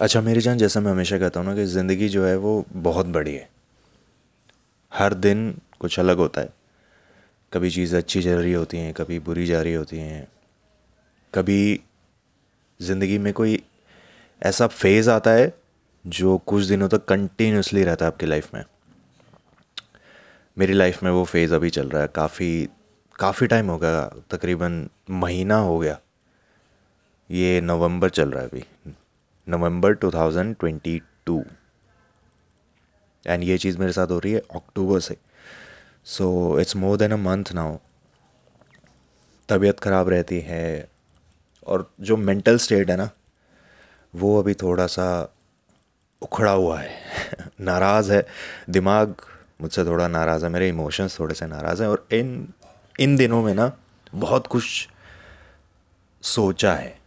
अच्छा मेरी जान, जैसा मैं हमेशा कहता हूँ ना कि ज़िंदगी जो है वो बहुत बड़ी है। हर दिन कुछ अलग होता है। कभी चीज़ अच्छी चल रही होती हैं, कभी बुरी जा रही होती हैं। कभी ज़िंदगी में कोई ऐसा फ़ेज़ आता है जो कुछ दिनों तक कंटिन्यूसली रहता है आपकी लाइफ में। मेरी लाइफ में वो फ़ेज़ अभी चल रहा है। काफ़ी काफ़ी टाइम हो गया, तकरीबन महीना हो गया। ये नवंबर चल रहा है अभी। नवंबर 2022 एंड ये चीज़ मेरे साथ हो रही है अक्टूबर से। So it's more than a month now तबीयत ख़राब रहती है। और जो मेंटल स्टेट है ना, वो अभी थोड़ा सा उखड़ा हुआ है। नाराज़ है। दिमाग मुझसे थोड़ा नाराज़ है। मेरे इमोशंस थोड़े से नाराज़ हैं। और इन इन दिनों में ना, बहुत कुछ सोचा है।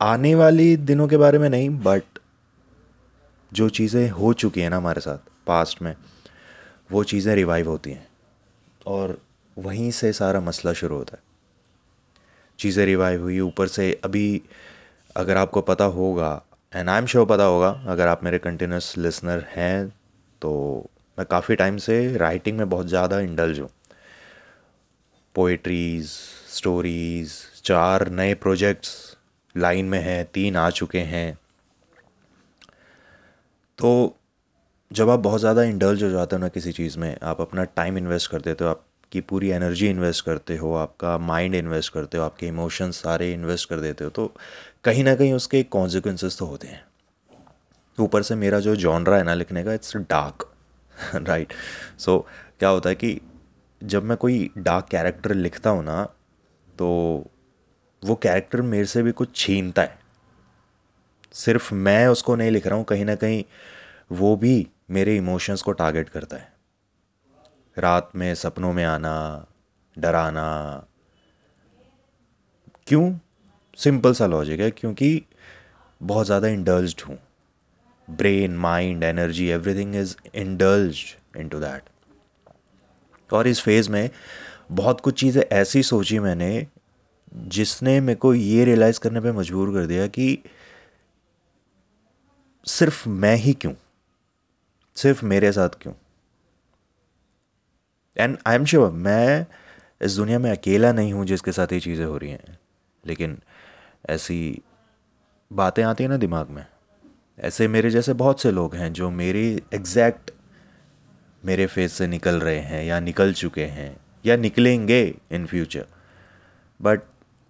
आने वाली दिनों के बारे में नहीं बट जो चीज़ें हो चुकी हैं ना हमारे साथ पास्ट में, वो चीज़ें रिवाइव होती हैं। और वहीं से सारा मसला शुरू होता है। चीज़ें रिवाइव हुई, ऊपर से अभी अगर आपको पता होगा एंड आई एम श्योर पता होगा, अगर आप मेरे कंटिन्यूस लिसनर हैं तो मैं काफ़ी टाइम से राइटिंग में बहुत ज़्यादा इंडल्ज हूँ। पोइट्रीज़ स्टोरीज़ चार नए प्रोजेक्ट्स लाइन में हैं, तीन आ चुके हैं। तो जब आप बहुत ज़्यादा इंडल्ज हो जाते हो ना किसी चीज़ में, आप अपना टाइम इन्वेस्ट कर देते हो आपकी पूरी एनर्जी इन्वेस्ट करते हो, आपका माइंड इन्वेस्ट करते हो, आपके इमोशंस सारे इन्वेस्ट कर देते हो तो कहीं ना कहीं उसके कॉन्सिक्वेंसेस तो होते हैं। ऊपर से मेरा जो जॉनरा है ना लिखने का इट्स डार्क राइट सो क्या होता है कि जब मैं कोई डार्क कैरेक्टर लिखता हूँ ना तो वो कैरेक्टर मेरे से भी कुछ छीनता है। सिर्फ़ मैं उसको नहीं लिख रहा हूँ, कहीं ना कहीं वो भी मेरे इमोशंस को टारगेट करता है। रात में, सपनों में आना, डराना। क्यों? सिंपल सा लॉजिक है, क्योंकि बहुत ज़्यादा इंडल्ज हूँ। Brain mind energy everything is indulge in to that और इस फ़ेज़ में बहुत कुछ चीज़ें ऐसी सोची मैंने जिसने मेरे को ये रियलाइज़ करने पे मजबूर कर दिया कि सिर्फ़ मैं ही क्यों? सिर्फ़ मेरे साथ क्यों? एंड आई एम श्योर मैं इस दुनिया में अकेला नहीं हूँ जिसके साथ ये चीज़ें हो रही हैं। लेकिन ऐसी बातें आती हैं ना दिमाग में। ऐसे मेरे जैसे बहुत से लोग हैं जो मेरे एग्जैक्ट मेरे फेस से निकल रहे हैं या निकल चुके हैं या निकलेंगे in future but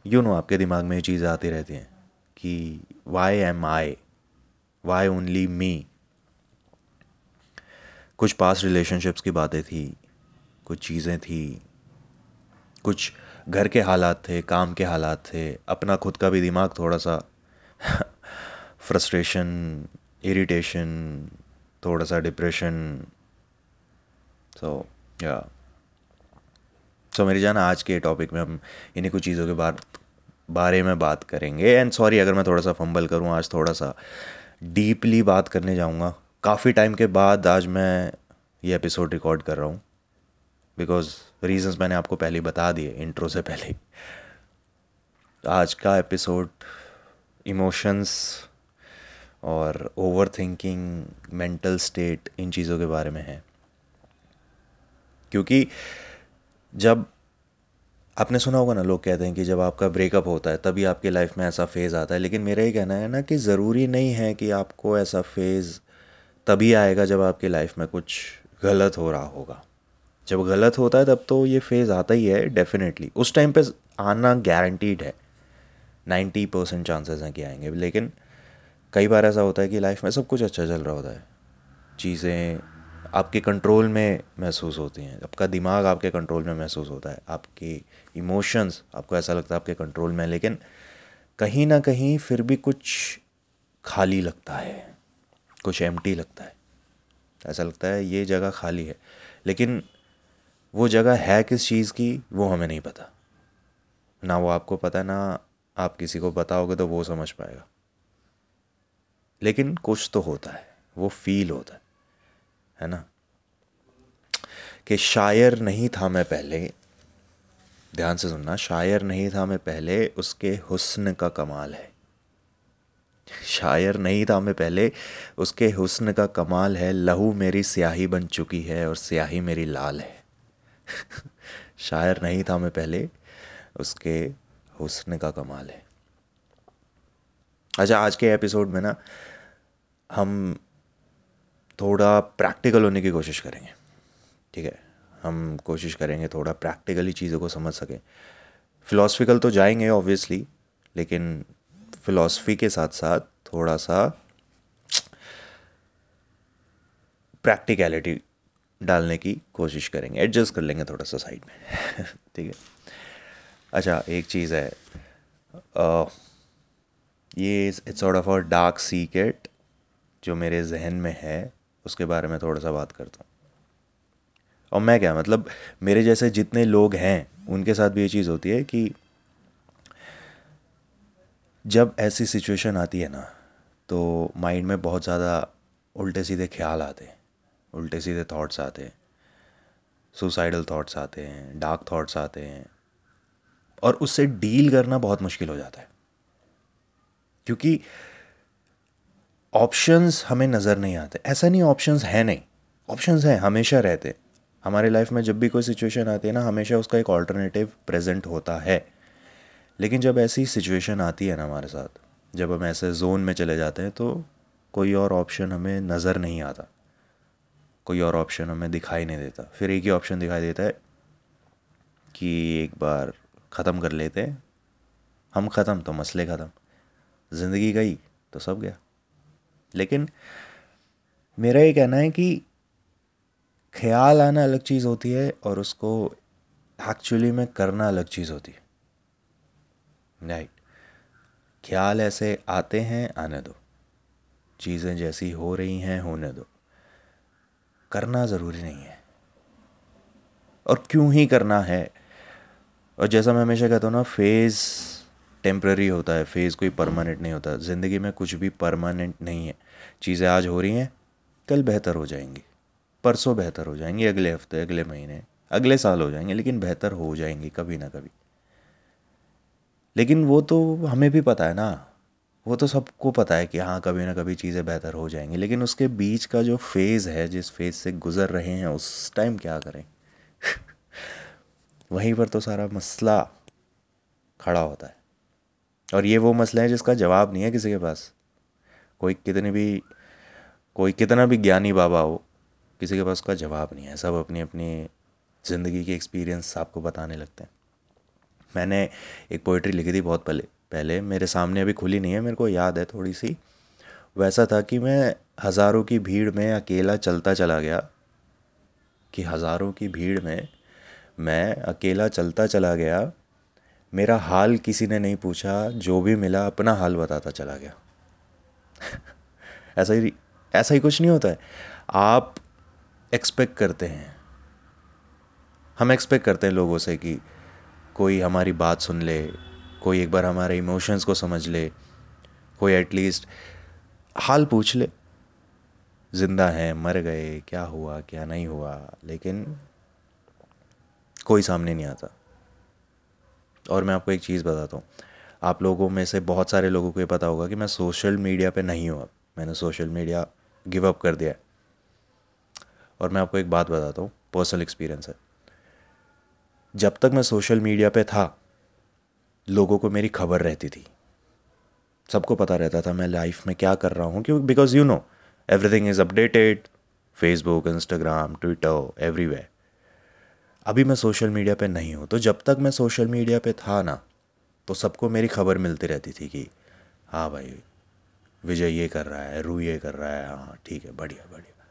you know आपके दिमाग में ये चीज़ें आती रहती हैं कि why am I why only me कुछ पास रिलेशनशिप्स की बातें थी, कुछ चीज़ें थी, कुछ घर के हालात थे, काम के हालात थे, अपना खुद का भी दिमाग थोड़ा सा फ्रस्ट्रेशन इरिटेशन थोड़ा सा डिप्रेशन सो या सो मेरी जान, आज के टॉपिक में हम इन्हीं कुछ चीज़ों के बारे बारे में बात करेंगे। एंड सॉरी अगर मैं थोड़ा सा फंबल करूँ, आज थोड़ा सा डीपली बात करने जाऊँगा। काफ़ी टाइम के बाद आज मैं ये एपिसोड रिकॉर्ड कर रहा हूँ। बिकॉज़ रीजंस मैंने आपको पहले बता दिए इंट्रो से पहले आज का एपिसोड इमोशंस और ओवर थिंकिंग मेंटल स्टेट इन चीज़ों के बारे में है। क्योंकि जब आपने सुना होगा ना, लोग कहते हैं कि जब आपका ब्रेकअप होता है, तभी आपकी लाइफ में ऐसा फ़ेज़ आता है। लेकिन मेरा ये कहना है ना कि ज़रूरी नहीं है कि आपको ऐसा फ़ेज़ तभी आएगा जब आपकी लाइफ में कुछ गलत हो रहा होगा। जब गलत होता है, तब तो ये फ़ेज़ आता ही है डेफिनेटली उस टाइम पे आना गारंटीड है। नाइन्टी परसेंट चांसेस हैं कि आएँगे। लेकिन कई बार ऐसा होता है कि लाइफ में सब कुछ अच्छा चल रहा होता है। चीज़ें आपके कंट्रोल में महसूस होती हैं। आपका दिमाग आपके कंट्रोल में महसूस होता है। आपकी इमोशंस आपको ऐसा लगता है आपके कंट्रोल में लेकिन कहीं ना कहीं फिर भी कुछ खाली लगता है। कुछ एम्प्टी लगता है। ऐसा लगता है ये जगह खाली है। लेकिन वो जगह है किस चीज़ की, वो हमें नहीं पता। ना वो आपको पता, ना आप किसी को बताओगे तो वो समझ पाएगा। लेकिन कुछ तो होता है। वो फील होता है। है ना? कि शायर नहीं था मैं पहले, ध्यान से सुनना, शायर नहीं था मैं पहले, उसके हुस्न का कमाल है। शायर नहीं था मैं पहले, उसके हुस्न का कमाल है, लहू मेरी स्याही बन चुकी है और स्याही मेरी लाल है। शायर नहीं था मैं पहले, उसके हुस्न का कमाल है। अच्छा आज के एपिसोड में ना, हम थोड़ा प्रैक्टिकल होने की कोशिश करेंगे। ठीक है? हम कोशिश करेंगे थोड़ा प्रैक्टिकली चीज़ों को समझ सकें। फ़िलासफ़िकल तो जाएँगे ऑब्वियसली लेकिन फ़िलासफ़ी के साथ साथ थोड़ा सा प्रैक्टिकलिटी डालने की कोशिश करेंगे। एडजस्ट कर लेंगे थोड़ा सा साइड में। ठीक है? अच्छा एक चीज़ है। आ, ये it's sort of a dark secret जो मेरे जहन में है। उसके बारे में थोड़ा सा बात करता हूँ। और मैं क्या मतलब मेरे जैसे जितने लोग हैं, उनके साथ भी ये चीज़ होती है कि जब ऐसी सिचुएशन आती है ना तो माइंड में बहुत ज़्यादा उल्टे सीधे ख्याल आते हैं उल्टे सीधे थॉट्स आते हैं सुसाइडल थॉट्स आते हैं डार्क थॉट्स आते हैं, और उससे डील करना बहुत मुश्किल हो जाता है। क्योंकि ऑप्शंस हमें नज़र नहीं आते। ऐसा नहीं ऑप्शंस है नहीं। ऑप्शंस हैं, हमेशा रहते। हमारे लाइफ में जब भी कोई सिचुएशन आती है ना, हमेशा उसका एक ऑल्टरनेटिव प्रेजेंट होता है। लेकिन जब ऐसी सिचुएशन आती है ना हमारे साथ, जब हम ऐसे जोन में चले जाते हैं तो कोई और ऑप्शन हमें नज़र नहीं आता। कोई और ऑप्शन हमें दिखाई नहीं देता। फिर एक ही ऑप्शन दिखाई देता है कि एक बार ख़त्म कर लेते हैं। हम ख़त्म तो मसले ख़त्म। ज़िंदगी गई तो सब गया। लेकिन मेरा ये कहना है कि ख्याल आना अलग चीज़ होती है और उसको एक्चुअली में करना अलग चीज़ होती है। राइट ख्याल ऐसे आते हैं, आने दो। चीज़ें जैसी हो रही हैं, होने दो। करना ज़रूरी नहीं है। और क्यों ही करना है? और जैसा मैं हमेशा कहता हूँ ना फ़ेज़ टेम्प्ररी होता है फ़ेज़ कोई परमानेंट नहीं होता। ज़िंदगी में कुछ भी परमानेंट नहीं है। चीज़ें आज हो रही हैं, कल बेहतर हो जाएँगी। परसों बेहतर हो जाएँगी, अगले हफ़्ते, अगले महीने, अगले साल हो जाएँगे, लेकिन बेहतर हो जाएँगी कभी ना कभी। लेकिन वो तो हमें भी पता है ना। वो तो सबको पता है कि हाँ कभी ना कभी चीज़ें बेहतर हो जाएँगी। लेकिन उसके बीच का जो फ़ेज़ है, जिस फ़ेज़ से गुज़र रहे हैं, उस टाइम क्या करें? वहीं पर तो सारा मसला खड़ा होता है। और ये वो मसला है जिसका जवाब नहीं है किसी के पास। कोई कितने भी, कोई कितना भी ज्ञानी बाबा हो, किसी के पास उसका जवाब नहीं है। सब अपनी अपनी ज़िंदगी के एक्सपीरियंस आपको बताने लगते हैं। मैंने एक पोइट्री लिखी थी बहुत पहले पहले मेरे सामने अभी खुली नहीं है, मेरे को याद है थोड़ी सी वैसा था कि मैं हज़ारों की भीड़ में अकेला चलता चला गया, कि हज़ारों की भीड़ में मैं अकेला चलता चला गया मेरा हाल किसी ने नहीं पूछा, जो भी मिला अपना हाल बताता चला गया। ऐसा ही ऐसा ही कुछ नहीं होता है। आप एक्सपेक्ट करते हैं। हम एक्सपेक्ट करते हैं लोगों से कि कोई हमारी बात सुन ले, कोई एक बार हमारे इमोशंस को समझ ले, कोई एटलीस्ट हाल पूछ ले। ज़िंदा हैं, मर गए, क्या हुआ, क्या नहीं हुआ, लेकिन कोई सामने नहीं आता। और मैं आपको एक चीज़ बताता हूँ। आप लोगों में से बहुत सारे लोगों को ये पता होगा कि मैं सोशल मीडिया पे नहीं हूँ अब। मैंने सोशल मीडिया गिव अप कर दिया है। और मैं आपको एक बात बताता हूँ, पर्सनल एक्सपीरियंस है। जब तक मैं सोशल मीडिया पे था, लोगों को मेरी खबर रहती थी। सबको पता रहता था मैं लाइफ में क्या कर रहा हूँ, क्यों? Because you know everything is updated Facebook Instagram Twitter everywhere अभी मैं सोशल मीडिया पे नहीं हूँ तो जब तक मैं सोशल मीडिया पे था ना तो सबको मेरी खबर मिलती रहती थी कि हाँ भाई, विजय ये कर रहा है, रू ये कर रहा है हाँ ठीक है, बढ़िया बढ़िया।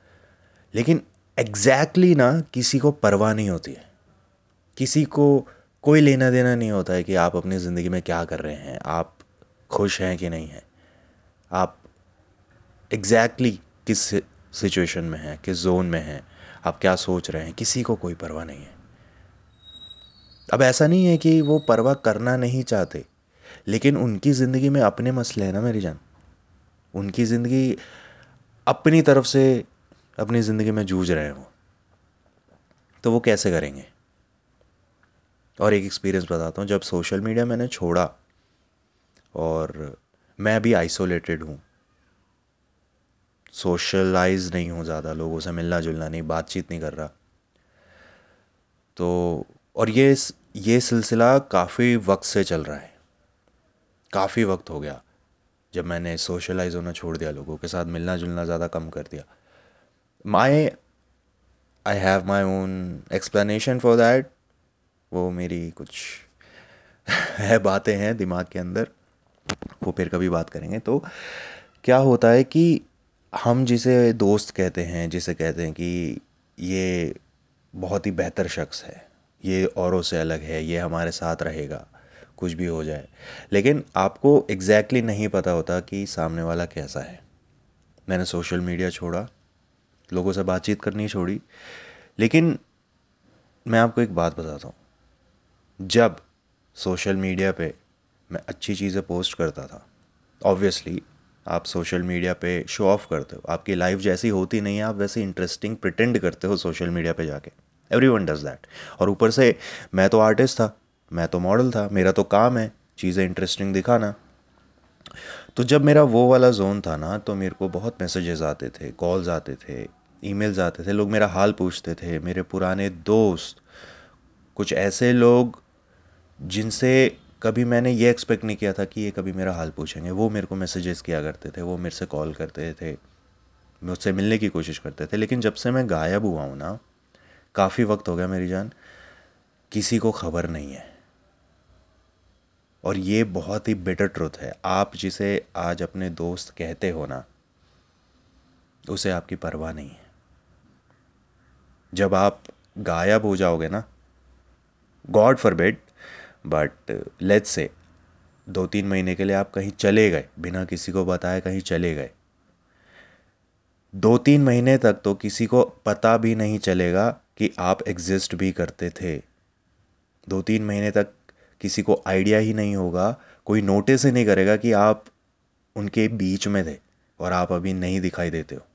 लेकिन एग्जैक्टली exactly ना, किसी को परवाह नहीं होती है। किसी को कोई लेना देना नहीं होता है कि आप अपनी ज़िंदगी में क्या कर रहे हैं, आप खुश हैं कि नहीं हैं। आप एग्जैक्टली exactly किस सिचुएशन में हैं, किस जोन में हैं, आप क्या सोच रहे हैं, किसी को कोई परवाह नहीं है। अब ऐसा नहीं है कि वो परवाह करना नहीं चाहते, लेकिन उनकी ज़िंदगी में अपने मसले हैं ना मेरी जान। उनकी ज़िंदगी अपनी तरफ़ से अपनी ज़िंदगी में जूझ रहे हैं वो। तो वो कैसे करेंगे? और एक एक्सपीरियंस बताता हूँ, जब सोशल मीडिया मैंने छोड़ा और मैं अभी आइसोलेटेड हूँ सोशलाइज नहीं हूँ ज़्यादा लोगों से मिलना जुलना नहीं, बातचीत नहीं कर रहा तो और ये ये सिलसिला काफ़ी वक्त से चल रहा है। काफ़ी वक्त हो गया जब मैंने सोशलाइज होना छोड़ दिया, लोगों के साथ मिलना जुलना ज़्यादा कम कर दिया। माई I have my own explanation for that वो मेरी कुछ है बातें हैं दिमाग के अंदर, वो फिर कभी बात करेंगे। तो क्या होता है कि हम जिसे दोस्त कहते हैं, जिसे कहते हैं कि ये बहुत ही बेहतर शख्स है। ये औरों से अलग है, ये हमारे साथ रहेगा, कुछ भी हो जाए। लेकिन आपको एग्जैक्टली exactly नहीं पता होता कि सामने वाला कैसा है। मैंने सोशल मीडिया छोड़ा, लोगों से बातचीत करनी छोड़ी, लेकिन मैं आपको एक बात बताता हूँ। जब सोशल मीडिया पे मैं अच्छी चीज़ें पोस्ट करता था ऑब्वियसली आप सोशल मीडिया पे शो ऑफ़ करते हो, आपकी लाइफ जैसी होती नहीं है, आप वैसे इंटरेस्टिंग प्रिटेंड करते हो सोशल मीडिया पे जाके। एवरी वन डज़ दैट और ऊपर से, मैं तो आर्टिस्ट था, मैं तो मॉडल था, मेरा तो काम है, चीज़ें इंटरेस्टिंग दिखाना। तो जब मेरा वो वाला जोन था ना तो मेरे को बहुत मैसेजेस आते थे कॉल्स आते थे ईमेल्स आते थे, लोग मेरा हाल पूछते थे, मेरे पुराने दोस्त, कुछ ऐसे लोग जिनसे कभी मैंने ये एक्सपेक्ट नहीं किया था कि ये कभी मेरा हाल पूछेंगे। वो मेरे को मैसेजेस किया करते थे, वो मेरे से कॉल करते थे, मुझसे मिलने की कोशिश करते थे। लेकिन जब से मैं गायब हुआ हूँ ना काफ़ी वक्त हो गया मेरी जान, किसी को खबर नहीं है। और ये बहुत ही बेटर ट्रुथ है। आप जिसे आज अपने दोस्त कहते हो ना, उसे आपकी परवाह नहीं है। जब आप गायब हो जाओगे ना God for bed but let's say दो तीन महीने के लिए आप कहीं चले गए, बिना किसी को बताए कहीं चले गए। दो तीन महीने तक तो किसी को पता भी नहीं चलेगा कि आप एग्जिस्ट भी करते थे। दो तीन महीने तक किसी को आइडिया ही नहीं होगा, कोई नोटिस ही नहीं करेगा कि आप उनके बीच में थे और आप अभी नहीं दिखाई देते हो।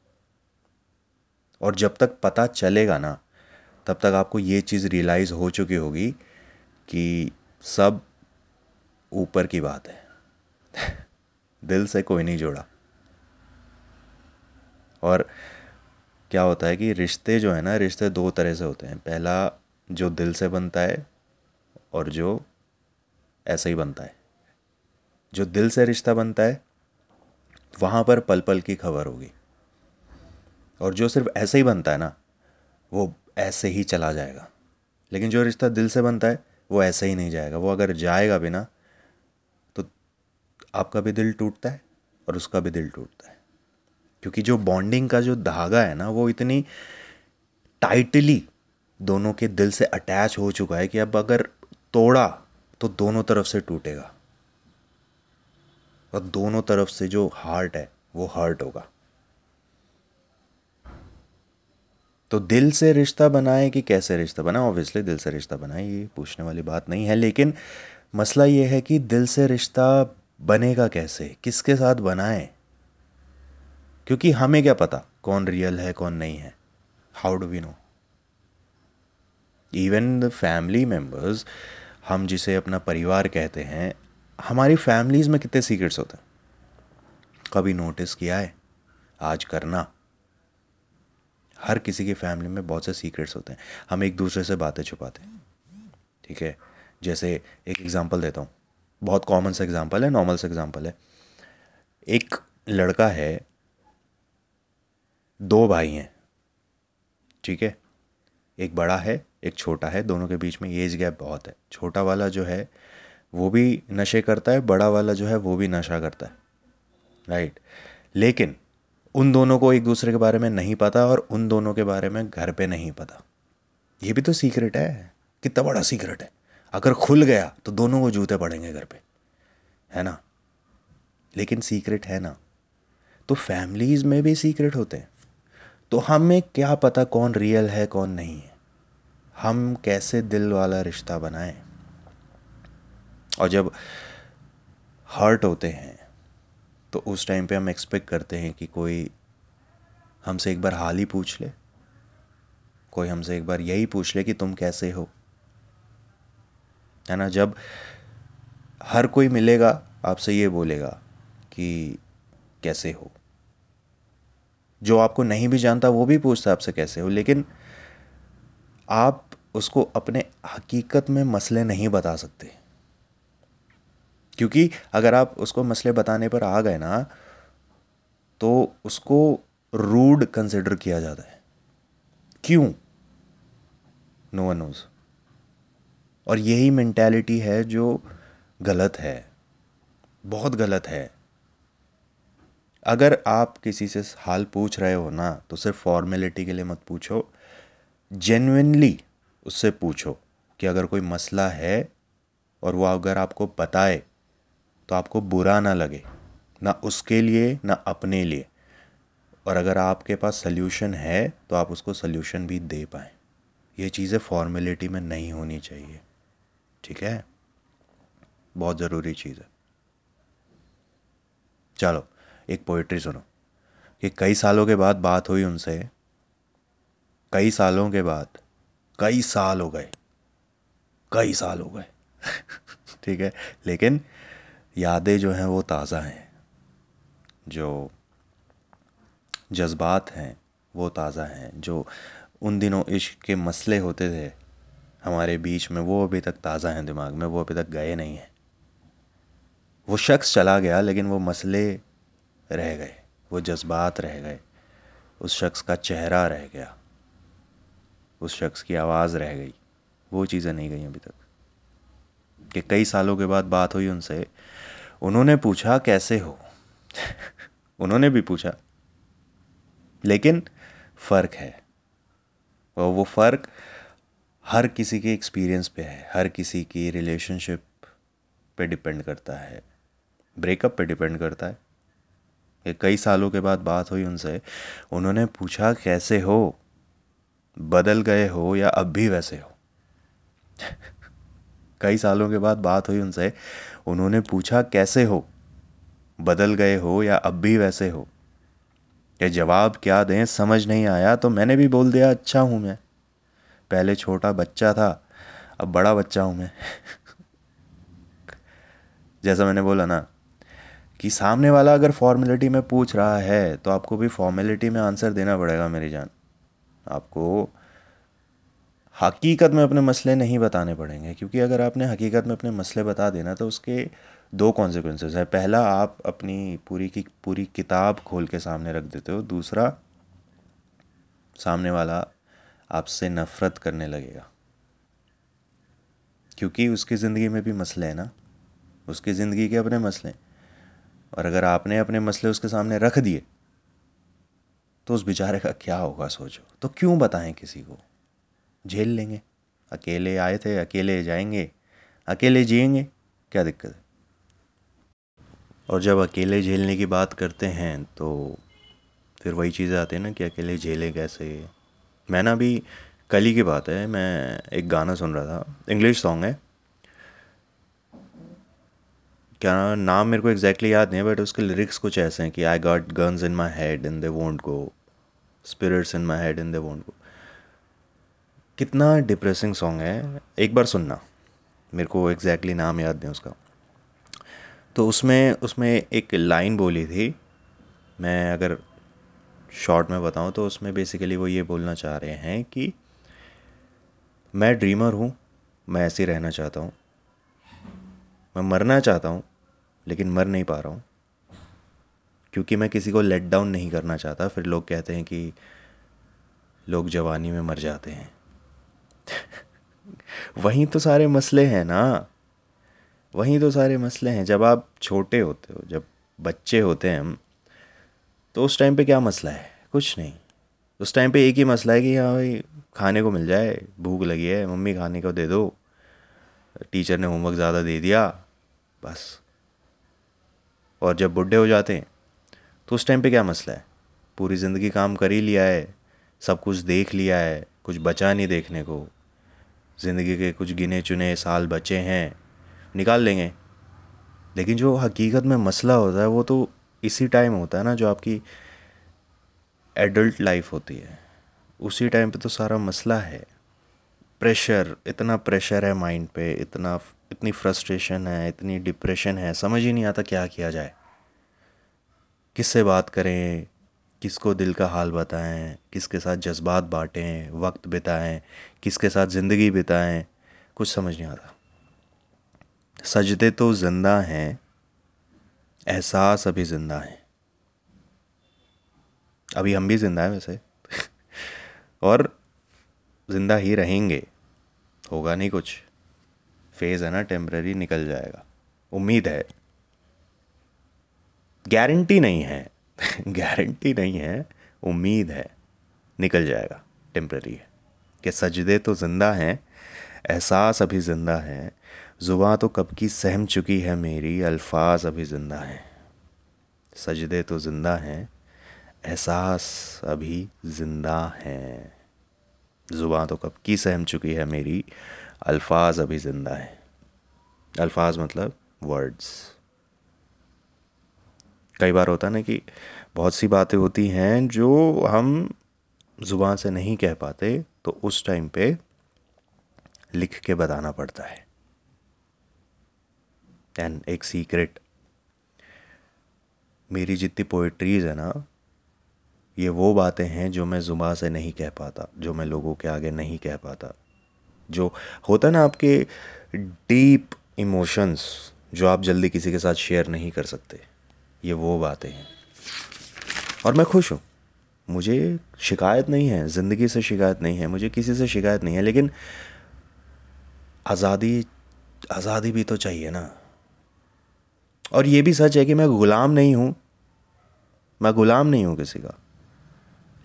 और जब तक पता चलेगा ना, तब तक आपको ये चीज़ रियलाइज़ हो चुकी होगी कि सब ऊपर की बात है। दिल से कोई नहीं जोड़ा। और क्या होता है कि रिश्ते जो है ना, रिश्ते दो तरह से होते हैं। पहला जो दिल से बनता है और जो ऐसा ही बनता है। जो दिल से रिश्ता बनता है, वहाँ पर पल पल की खबर होगी। और जो सिर्फ़ ऐसे ही बनता है ना, वो ऐसे ही चला जाएगा। लेकिन जो रिश्ता दिल से बनता है, वो ऐसे ही नहीं जाएगा। वो अगर जाएगा भी ना तो आपका भी दिल टूटता है और उसका भी दिल टूटता है। क्योंकि जो बॉन्डिंग का जो धागा है ना, वो इतनी टाइटली दोनों के दिल से अटैच हो चुका है कि अब अगर तोड़ा तो दोनों तरफ़ से टूटेगा। और दोनों तरफ़ से जो हार्ट है, वो हर्ट होगा। तो दिल से रिश्ता बनाए कि कैसे रिश्ता बनाए? ऑब्वियसली दिल से रिश्ता बनाए, ये पूछने वाली बात नहीं है, लेकिन मसला ये है कि दिल से रिश्ता बनेगा कैसे? किसके साथ बनाए? क्योंकि हमें क्या पता कौन रियल है, कौन नहीं है। How do we know even the family members हम जिसे अपना परिवार कहते हैं, हमारी फैमिलीज़ में कितने सीक्रेट्स होते हैं? कभी नोटिस किया है? आज करना। हर किसी की फैमिली में बहुत से सीक्रेट्स होते हैं। हम एक दूसरे से बातें छुपाते हैं। ठीक है? जैसे एक एग्ज़ाम्पल देता हूँ। बहुत कॉमन सा एग्ज़ाम्पल है नॉर्मल सा एग्ज़ाम्पल है। एक लड़का है दो भाई हैं। ठीक है? एक बड़ा है, एक छोटा है, दोनों के बीच में एज गैप बहुत है। छोटा वाला जो है, वो भी नशे करता है, बड़ा वाला जो है, वो भी नशा करता है। राइट लेकिन उन दोनों को एक दूसरे के बारे में नहीं पता और उन दोनों के बारे में घर पे नहीं पता। ये भी तो सीक्रेट है। कितना बड़ा सीक्रेट है। अगर खुल गया तो दोनों को जूते पड़ेंगे घर पे। है ना? लेकिन सीक्रेट है ना? तो फैमिलीज़ में भी सीक्रेट होते हैं। तो हमें क्या पता कौन रियल है, कौन नहीं है। हम कैसे दिल वाला रिश्ता बनाएँ? और जब हर्ट होते हैं तो उस टाइम पे हम एक्सपेक्ट करते हैं कि कोई हमसे एक बार हाल ही पूछ ले। कोई हमसे एक बार यही पूछ ले कि तुम कैसे हो। है ना? जब हर कोई मिलेगा, आपसे ये बोलेगा कि कैसे हो। जो आपको नहीं भी जानता, वो भी पूछता आपसे कैसे हो। लेकिन आप उसको अपने हकीकत में मसले नहीं बता सकते। क्योंकि अगर आप उसको मसले बताने पर आ गए ना तो उसको रूड कंसिडर किया जाता है। क्यों? नो वन नोज़ और यही मेंटेलिटी है जो गलत है। बहुत गलत है। अगर आप किसी से हाल पूछ रहे हो ना तो सिर्फ़ फॉर्मेलिटी के लिए मत पूछो। जेन्यनली उससे पूछो कि अगर कोई मसला है और वो अगर आपको बताए तो आपको बुरा ना लगे, ना उसके लिए, ना अपने लिए। और अगर आपके पास सल्यूशन है तो आप उसको सल्यूशन भी दे पाएँ। ये चीज़ें फॉर्मेलिटी में नहीं होनी चाहिए। ठीक है? बहुत ज़रूरी चीज़ है। चलो। एक पोइट्री सुनो, कि कई सालों के बाद बात हुई उनसे, कई सालों के बाद, कई साल हो गए, कई साल हो गए, ठीक है? लेकिन यादें जो हैं वो ताज़ा हैं, जो जज्बात हैं वो ताज़ा हैं, जो उन दिनों इश्क के मसले होते थे हमारे बीच में, वो अभी तक ताज़ा हैं दिमाग में, वो अभी तक गए नहीं हैं। वो शख्स चला गया, लेकिन वो मसले रह गए। वो जज्बात रह गए। उस शख्स का चेहरा रह गया। उस शख्स की आवाज़ रह गई। वो चीज़ें नहीं गई अभी तक। कि कई सालों के बाद बात हुई उनसे। उन्होंने पूछा, कैसे हो? उन्होंने भी पूछा। लेकिन फ़र्क है। और वो फ़र्क हर किसी के एक्सपीरियंस पे है। हर किसी की रिलेशनशिप पे डिपेंड करता है। ब्रेकअप पे डिपेंड करता है। कई सालों के बाद बात हुई उनसे, उन्होंने पूछा, कैसे हो? बदल गए हो या अब भी वैसे हो? कई सालों के बाद बात हुई उनसे, उन्होंने पूछा, कैसे हो? बदल गए हो या अब भी वैसे हो? ये जवाब क्या दें, समझ नहीं आया तो मैंने भी बोल दिया अच्छा हूँ मैं। पहले छोटा बच्चा था, अब बड़ा बच्चा हूँ मैं। जैसा मैंने बोला ना कि सामने वाला अगर फॉर्मेलिटी में पूछ रहा है तो आपको भी फॉर्मेलिटी में आंसर देना पड़ेगा मेरी जान। आपको हकीकत में अपने मसले नहीं बताने पड़ेंगे, क्योंकि अगर आपने हकीकत में अपने मसले बता देना तो उसके दो कॉन्सिक्वेंसेस है। पहला, आप अपनी पूरी की, पूरी किताब खोल के सामने रख देते हो। दूसरा, सामने वाला आपसे नफ़रत करने लगेगा। क्योंकि उसकी ज़िंदगी में भी मसले हैं ना। उसकी ज़िंदगी के अपने मसले और अगर आपने अपने मसले उसके सामने रख दिए तो उस बेचारे का क्या होगा सोचो। तो क्यों बताएँ किसी को? झेल लेंगे। अकेले आए थे, अकेले जाएँगे, अकेले जिएँगे, क्या दिक्कत है? और जब अकेले झेलने की बात करते हैं तो फिर वही चीज़ें आती है ना कि अकेले झेले कैसे? मैं ना अभी कल ही की बात है, मैं एक गाना सुन रहा था। इंग्लिश सॉन्ग है। क्या नाम मेरे को एग्जैक्टली याद नहीं है बट उसके लिरिक्स कुछ ऐसे हैं कि I got guns in my head in they won't go spirits in my head in they won't go कितना डिप्रेसिंग सॉन्ग है, एक बार सुनना, मेरे को एग्जैक्टली exactly नाम याद नहीं उसका। तो उसमें उसमें एक लाइन बोली थी, मैं अगर शॉर्ट में बताऊँ तो उसमें बेसिकली वो ये बोलना चाह रहे हैं कि मैं ड्रीमर हूँ, मैं ऐसे रहना चाहता हूँ, मैं मरना चाहता हूँ लेकिन मर नहीं पा रहा हूँ। क्योंकि मैं किसी को लेट डाउन नहीं करना चाहता। फिर लोग कहते हैं कि लोग जवानी में मर जाते हैं। वहीं तो सारे मसले हैं ना। वहीं तो सारे मसले हैं। जब आप छोटे होते हो, जब बच्चे होते हैं हम तो उस टाइम पे क्या मसला है? कुछ नहीं। उस टाइम पे एक ही मसला है कि हाँ भाई, खाने को मिल जाए, भूख लगी है, मम्मी खाने को दे दो टीचर ने होमवर्क ज़्यादा दे दिया, बस। और जब बुढ़े हो जाते हैं तो उस टाइम पे क्या मसला है? पूरी ज़िंदगी काम कर ही लिया है, सब कुछ देख लिया है, कुछ बचा नहीं देखने को। ज़िंदगी के कुछ गिने चुने साल बचे हैं, निकाल लेंगे। लेकिन जो हकीकत में मसला होता है, वो तो इसी टाइम होता है ना, जो आपकी एडल्ट लाइफ होती है। उसी टाइम पे तो सारा मसला है। प्रेशर इतना प्रेशर है माइंड पे, इतना इतनी फ्रस्ट्रेशन है, इतनी डिप्रेशन है, समझ ही नहीं आता क्या किया जाए। किससे बात करें, किसको दिल का हाल बताएँ, किसके साथ जज्बात बांटें, वक्त बिताएँ, किसके साथ ज़िंदगी बिताएँ, कुछ समझ नहीं आता। सजदे तो ज़िंदा हैं, एहसास अभी ज़िंदा हैं। अभी हम भी ज़िंदा हैं वैसे। और ज़िंदा ही रहेंगे, होगा नहीं कुछ। फ़ेज़ है ना टेम्प्ररी निकल जाएगा। उम्मीद है। गारंटी नहीं है। गारंटी नहीं है। उम्मीद है। निकल जाएगा। टेम्प्ररी है। कि सजदे तो ज़िंदा हैं। एहसास अभी ज़िंदा है। ज़ुबाँ तो कब की सहम चुकी है मेरी। अल्फाज अभी ज़िंदा हैं। सजदे तो ज़िंदा हैं। एहसास अभी ज़िंदा हैं। जुबा तो कब की सहम चुकी है मेरी। अल्फाज अभी ज़िंदा हैं। अल्फाज मतलब वर्ड्स कई बार होता ना कि बहुत सी बातें होती हैं जो हम ज़ुबान से नहीं कह पाते तो उस टाइम पे लिख के बताना पड़ता है। एंड एक सीक्रेट मेरी जितनी पोइट्रीज़ है ना, ये वो बातें हैं जो मैं ज़ुबा से नहीं कह पाता, जो मैं लोगों के आगे नहीं कह पाता। जो होता है ना आपके डीप इमोशंस जो आप जल्दी किसी के साथ शेयर नहीं कर सकते, ये वो बातें हैं। और मैं खुश हूँ। मुझे शिकायत नहीं है, ज़िंदगी से शिकायत नहीं है, मुझे किसी से शिकायत नहीं है, लेकिन आज़ादी आज़ादी भी तो चाहिए ना। और ये भी सच है कि मैं ग़ुलाम नहीं हूँ, मैं ग़ुलाम नहीं हूँ किसी का,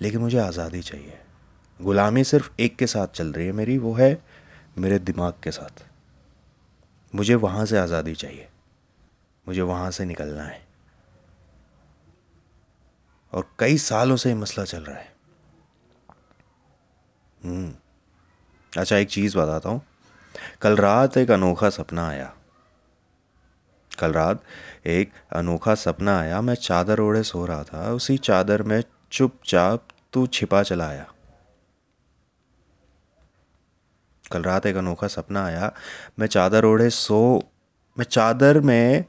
लेकिन मुझे आज़ादी चाहिए। ग़ुलामी सिर्फ़ एक के साथ चल रही है मेरी, वो है मेरे दिमाग के साथ। मुझे वहाँ से आज़ादी चाहिए। मुझे वहाँ से निकलना है। और कई सालों से ये मसला चल रहा है। हम्म। अच्छा एक चीज़ बताता हूँ। कल रात एक अनोखा सपना आया। कल रात एक अनोखा सपना आया। मैं चादर ओढ़े सो रहा था। उसी चादर में चुपचाप तू छिपा चला आया। कल रात एक अनोखा सपना आया। मैं चादर ओढ़े, सो, मैं चादर में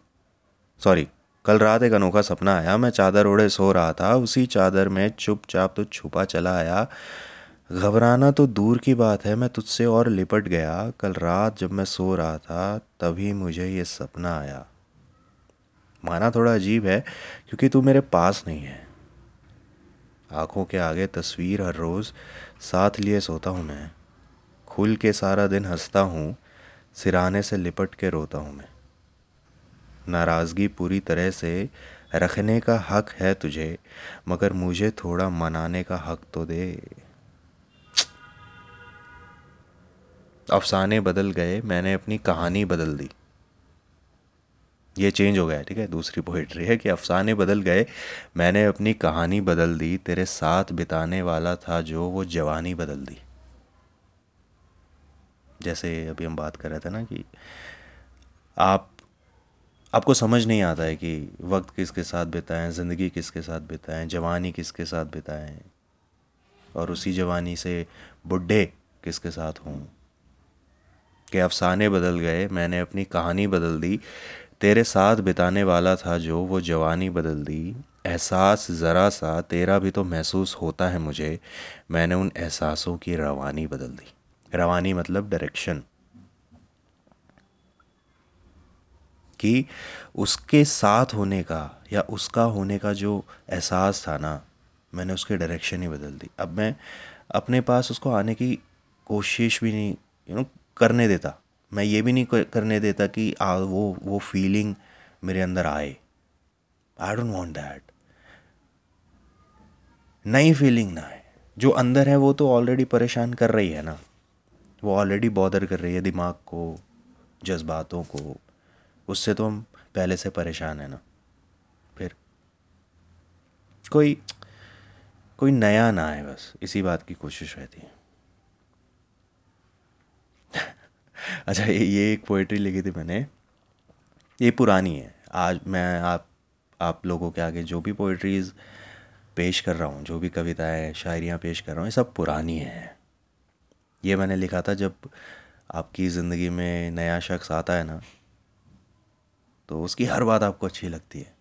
सॉरी कल रात एक अनोखा सपना आया। मैं चादर ओढ़े, सो रहा था। उसी चादर में चुपचाप तो छुपा चला आया। घबराना तो दूर की बात है, मैं तुझसे और लिपट गया। कल रात जब मैं सो रहा था, तभी मुझे ये सपना आया। माना थोड़ा अजीब है, क्योंकि तू मेरे पास नहीं है। आँखों के आगे तस्वीर हर रोज़, साथ लिए सोता हूँ मैं। खुल के सारा दिन हंसता हूँ, सिराने से लिपट के रोता हूँ मैं। नाराज़गी पूरी तरह से रखने का हक है तुझे, मगर मुझे थोड़ा मनाने का हक तो दे। अफसाने बदल गए, मैंने अपनी कहानी बदल दी। ये चेंज हो गया, ठीक है? दूसरी पोइट्री है कि अफसाने बदल गए, मैंने अपनी कहानी बदल दी, तेरे साथ बिताने वाला था जो वो जवानी बदल दी। जैसे अभी हम बात कर रहे थे ना कि आप, आपको समझ नहीं आता है कि वक्त किसके साथ बिताएँ, ज़िंदगी किसके साथ बिताएँ, जवानी किसके साथ बिताएँ और उसी जवानी से बुढ़े किसके साथ हों। के अफसाने बदल गए, मैंने अपनी कहानी बदल दी, तेरे साथ बिताने वाला था जो, वो जवानी बदल दी। एहसास ज़रा सा, तेरा भी तो महसूस होता है मुझे, मैंने उन एहसासों की रवानी बदल दी। रवानी मतलब डायरेक्शन कि उसके साथ होने का या उसका होने का जो एहसास था ना मैंने उसकी डायरेक्शन ही बदल दी। अब मैं अपने पास उसको आने की कोशिश भी नहीं यू नो करने देता। मैं ये भी नहीं करने देता कि आ, वो वो फीलिंग मेरे अंदर आए। आई डोंट वॉन्ट दैट नई फीलिंग ना है जो अंदर है वो तो ऑलरेडी परेशान कर रही है ना। वो ऑलरेडी बॉदर कर रही है दिमाग को, जज्बातों को। उससे तो हम पहले से परेशान है ना। फिर कोई कोई नया ना आए बस, इसी बात की कोशिश रहती है। अच्छा ये ये एक पोइट्री लिखी थी मैंने। ये पुरानी है। आज मैं आप आप लोगों के आगे जो भी पोइट्रीज़ पेश कर रहा हूँ, जो भी कविताएँ, शायरियाँ पेश कर रहा हूँ, ये सब पुरानी हैं। ये मैंने लिखा था जब आपकी ज़िंदगी में नया शख्स आता है ना तो उसकी हर बात आपको अच्छी लगती है।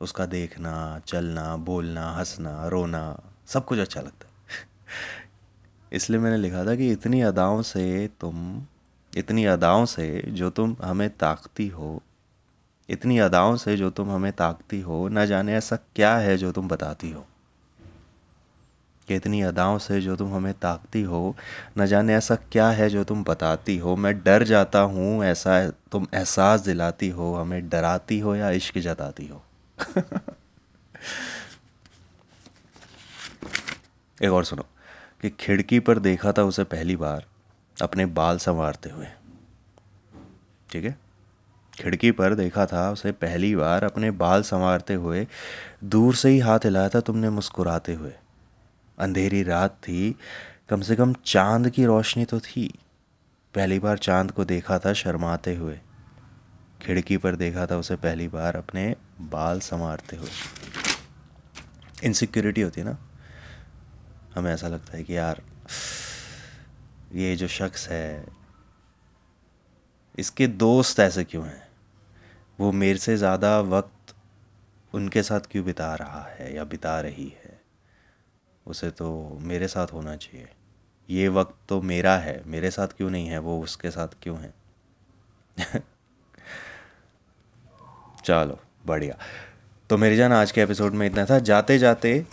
उसका देखना, चलना, बोलना, हंसना, रोना, सब कुछ अच्छा लगता है। इसलिए मैंने लिखा था कि इतनी अदाओं से तुम, इतनी अदाओं से जो तुम हमें ताकती हो, इतनी अदाओं से जो तुम हमें ताकती हो, ना जाने ऐसा क्या है जो तुम बताती हो। कि इतनी अदाओं से जो तुम हमें ताकती हो, न जाने ऐसा क्या है जो तुम बताती हो। मैं डर जाता हूँ, ऐसा तुम एहसास दिलाती हो, हमें डराती हो या इश्क जताती हो। एक और सुनो, कि खिड़की पर देखा था उसे पहली बार, अपने बाल संवारते हुए। ठीक है? खिड़की पर देखा था उसे पहली बार, अपने बाल संवारते हुए, दूर से ही हाथ हिलाया था तुमने मुस्कुराते हुए। अंधेरी रात थी, कम से कम चाँद की रोशनी तो थी। पहली बार चाँद को देखा था शर्माते हुए। खिड़की पर देखा था उसे पहली बार अपने बाल संवारते हुए। इनसिक्योरिटी होती है ना? हमें ऐसा लगता है कि यार, ये जो शख्स है, इसके दोस्त ऐसे क्यों हैं? वो मेरे से ज़्यादा वक्त उनके साथ क्यों बिता रहा है या बिता रही है? उसे तो मेरे साथ होना चाहिए। ये वक्त तो मेरा है, मेरे साथ क्यों नहीं है? वो उसके साथ क्यों है? चलो, बढ़िया। तो मेरी जान, आज के एपिसोड में इतना था। जाते जाते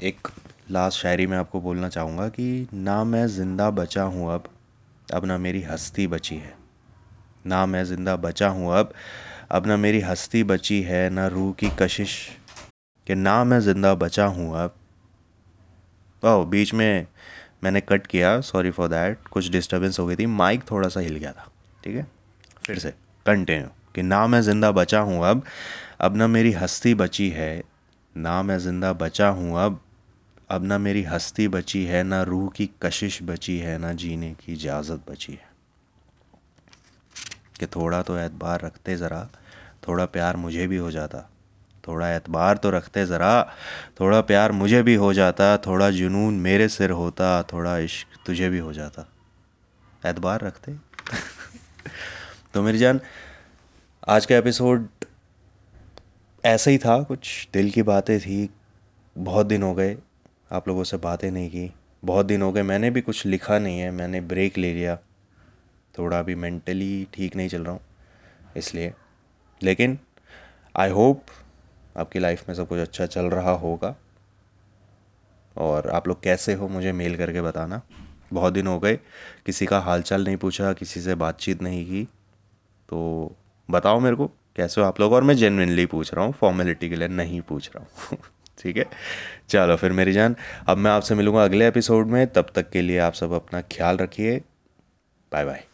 एक लास्ट शायरी में आपको बोलना चाहूँगा कि ना मैं ज़िंदा बचा हूँ अब अब ना मेरी हस्ती बची है। ना मैं ज़िंदा बचा हूँ अब अब ना मेरी हस्ती बची है, ना रूह की कशिश कि ना मैं ज़िंदा बचा हूँ अब ओह बीच में मैंने कट किया सॉरी फॉर दैट कुछ डिस्टर्बेंस हो गई थी। माइक थोड़ा सा हिल गया था, ठीक है? फिर से कंटिन्यू कि ना मैं ज़िंदा बचा हूँ अब अब ना मेरी हस्ती बची है, ना मैं ज़िंदा बचा हूँ अब अब ना मेरी हस्ती बची है, ना रूह की कशिश बची है, ना जीने की इजाज़त बची है। कि थोड़ा तो एतबार रखते ज़रा, थोड़ा प्यार मुझे भी हो जाता। थोड़ा एतबार तो रखते ज़रा। थोड़ा प्यार मुझे भी हो जाता, थोड़ा जुनून मेरे सिर होता, थोड़ा इश्क तुझे भी हो जाता। एतबार रखते। तो मेरी जान, आज का एपिसोड ऐसा ही था, कुछ दिल की बातें थी, बहुत दिन हो गए, आप लोगों से बातें नहीं की। बहुत दिन हो गए, मैंने भी कुछ लिखा नहीं है, मैंने ब्रेक ले लिया। थोड़ा अभी मेंटली ठीक नहीं चल रहा हूँ, इसलिए। लेकिन आई होप आपकी लाइफ में सब कुछ अच्छा चल रहा होगा। और आप लोग कैसे हो मुझे मेल करके बताना। बहुत दिन हो गए, किसी का हालचाल नहीं पूछा, किसी से बातचीत नहीं की। तो बताओ मेरे को, कैसे हो आप लोग? और मैं जेनविनली पूछ रहा हूँ फॉर्मेलिटी के लिए नहीं पूछ रहा हूँ। ठीक है? चलो फिर मेरी जान। अब मैं आपसे मिलूँगा अगले एपिसोड में। तब तक के लिए आप सब अपना ख्याल रखिए। Bye bye